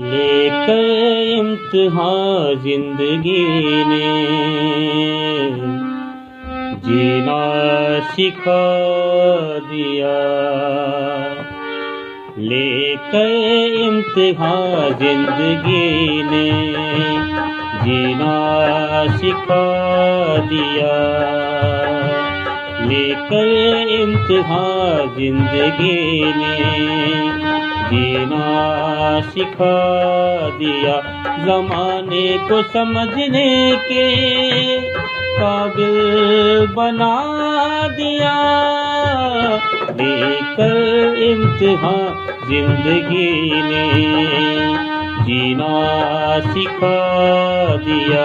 लेकर इम्तिहान ज़िंदगी ने। जीना सिखा दिया। लेकर इम्तिहान ज़िंदगी ने। जीना सिखा दिया। लेकर इम्तिहान ज़िंदगी ने जीना सिखा दिया जमाने को समझने के काबिल बना दिया। लेकर इम्तिहान ज़िंदगी ने जीना सिखा दिया।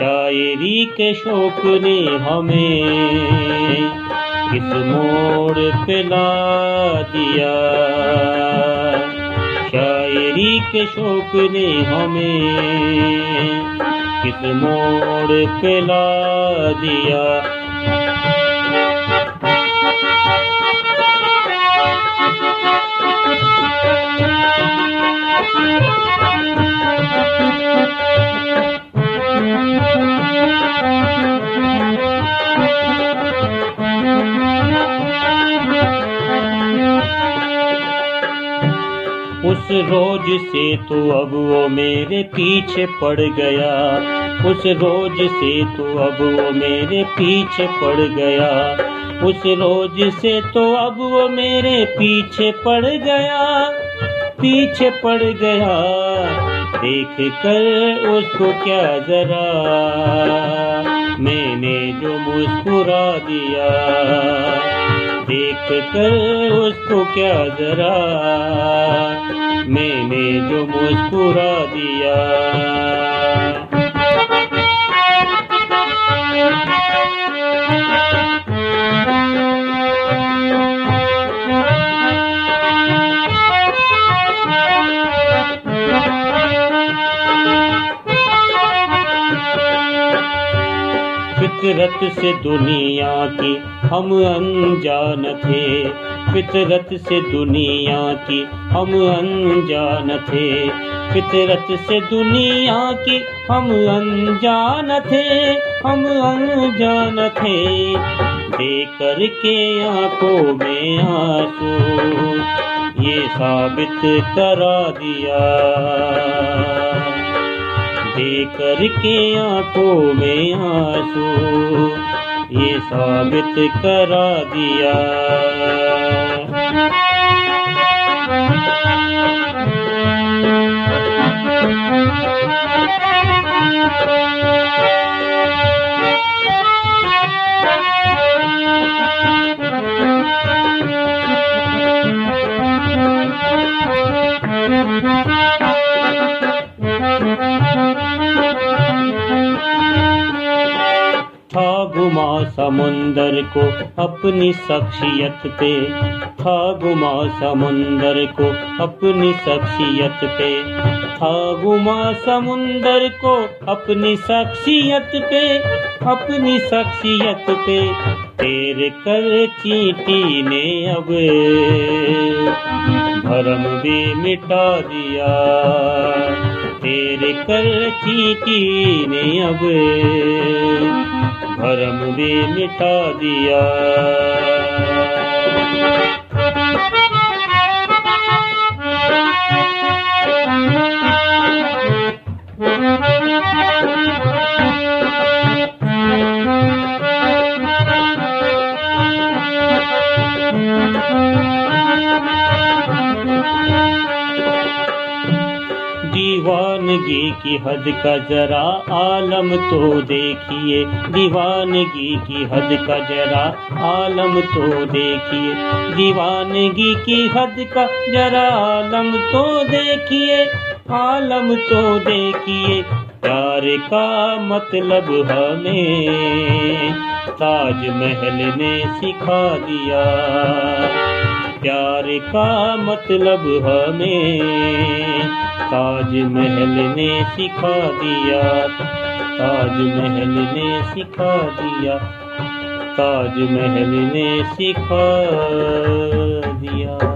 शायरी के शौक ने हमें। किस मोड़ पे ला दिया। शायरी के शौक ने हमें। किस मोड़ पे ला दिया। उस रोज से तो अब वो मेरे पीछे पड़ गया। उस रोज से तो अब वो मेरे पीछे पड़ गया। उस रोज से तो अब वो मेरे पीछे पड़ गया। पीछे पड़ गया। देख कर उसको क्या जरा। मैंने जो मुस्कुरा दिया। देख कर उसको क्या जरा मैंने जो मुस्कुरा दिया। फितरत से दुनिया की हम अनजान थे। फितरत से दुनिया की हम अनजान थे। फितरत से दुनिया की हम अनजान थे। हम अनजान थे। देकर के आँखों में आँसू, ये साबित करा दिया। देकर के आँखों में आँसू। ये साबित करा दिया। था समुंदर को अपनी शख्सियत पे। था गुमा समुंदर को अपनी शख्सियत पे। था गुमा समुंदर को अपनी शख्सियत पे, अपनी शख्सियत पे। तेरे कर चीटी ने अब भरम भी मिटा दिया। तेरे कर चीटी ने अब भरम भी मिटा दिया। की हद का जरा आलम तो देखिए, दीवानगी की हद का जरा आलम तो देखिए, दीवानगी की हद का जरा आलम तो देखिए, आलम तो देखिए, प्यार का मतलब हमें ताजमहल ने सिखा दिया। प्यार का मतलब हमें ताजमहल ने सिखा दिया, ताजमहल ने सिखा दिया ताज महल ने सिखा दिया।